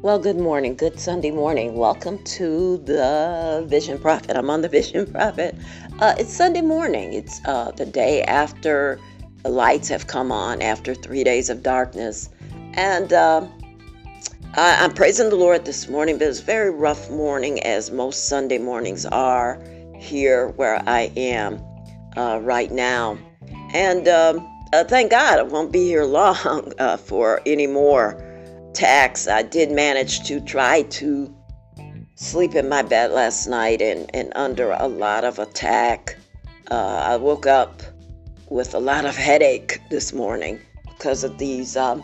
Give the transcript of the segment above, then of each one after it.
Well, good morning, good Sunday morning. Welcome to the Vision Prophet. I'm on the Vision Prophet. Uh, it's Sunday morning. It's uh, the day after the lights have come on, after three days of darkness. And uh, I, am praising the Lord this morning, but it's a very rough morning, as most Sunday mornings are here where I am uh, right now. And um, uh, thank God I won't be here long uh, for any attacks. I did manage to try to sleep in my bed last night and, and under a lot of attack. Uh, I woke up with a lot of headache this morning because of these um,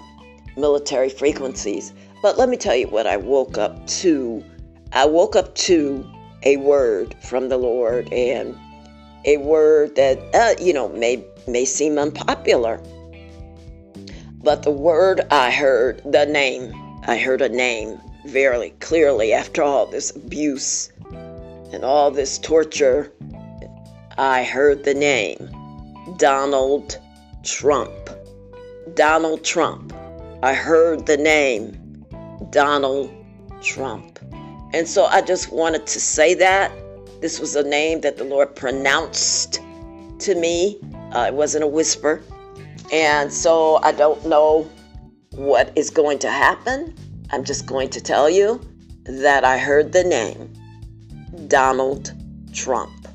military frequencies. But let me tell you what I woke up to. I woke up to a word from the Lord and a word that, uh, you know, may, may seem unpopular but the word I heard, the name, I heard a name very clearly after all this abuse and all this torture. I heard the name Donald Trump. Donald Trump. I heard the name Donald Trump. And so I just wanted to say that. This was a name that the Lord pronounced to me. Uh, it wasn't a whisper. And so I don't know what is going to happen. I'm just going to tell you that I heard the name Donald Trump.